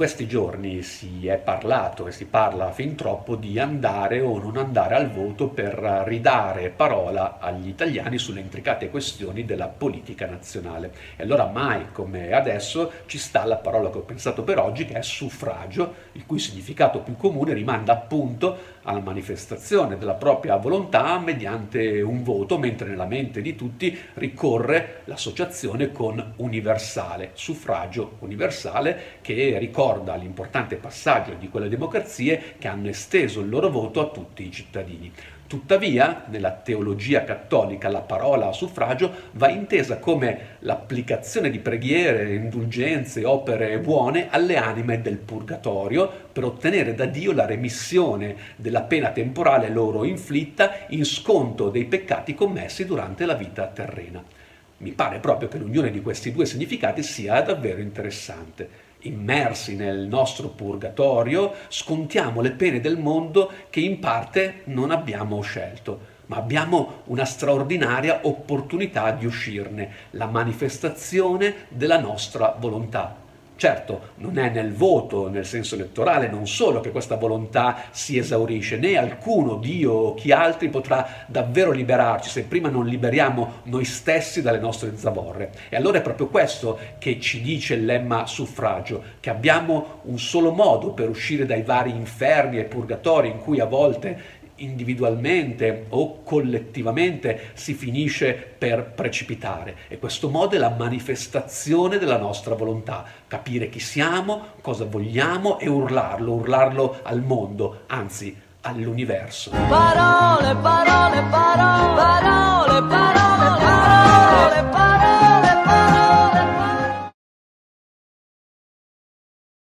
Questi giorni si è parlato e si parla fin troppo di andare o non andare al voto per ridare parola agli italiani sulle intricate questioni della politica nazionale. E allora mai come adesso ci sta la parola che ho pensato per oggi che è suffragio, il cui significato più comune rimanda appunto alla manifestazione della propria volontà mediante un voto, mentre nella mente di tutti ricorre l'associazione con universale, suffragio universale che ricorda l'importante passaggio di quelle democrazie che hanno esteso il loro voto a tutti i cittadini. Tuttavia, nella teologia cattolica la parola suffragio va intesa come l'applicazione di preghiere, indulgenze, opere buone alle anime del purgatorio per ottenere da Dio la remissione della pena temporale loro inflitta in sconto dei peccati commessi durante la vita terrena. Mi pare proprio che l'unione di questi due significati sia davvero interessante immersi nel nostro purgatorio, scontiamo le pene del mondo che in parte non abbiamo scelto, ma abbiamo una straordinaria opportunità di uscirne, la manifestazione della nostra volontà. Certo, non è nel voto, nel senso elettorale, non solo che questa volontà si esaurisce, né alcuno, Dio o chi altri, potrà davvero liberarci se prima non liberiamo noi stessi dalle nostre zavorre. E allora è proprio questo che ci dice il lemma suffragio, che abbiamo un solo modo per uscire dai vari inferni e purgatori in cui a volte individualmente o collettivamente si finisce per precipitare. E questo modo è la manifestazione della nostra volontà, capire chi siamo, cosa vogliamo e urlarlo, urlarlo al mondo, anzi all'universo. Parole, parole, parole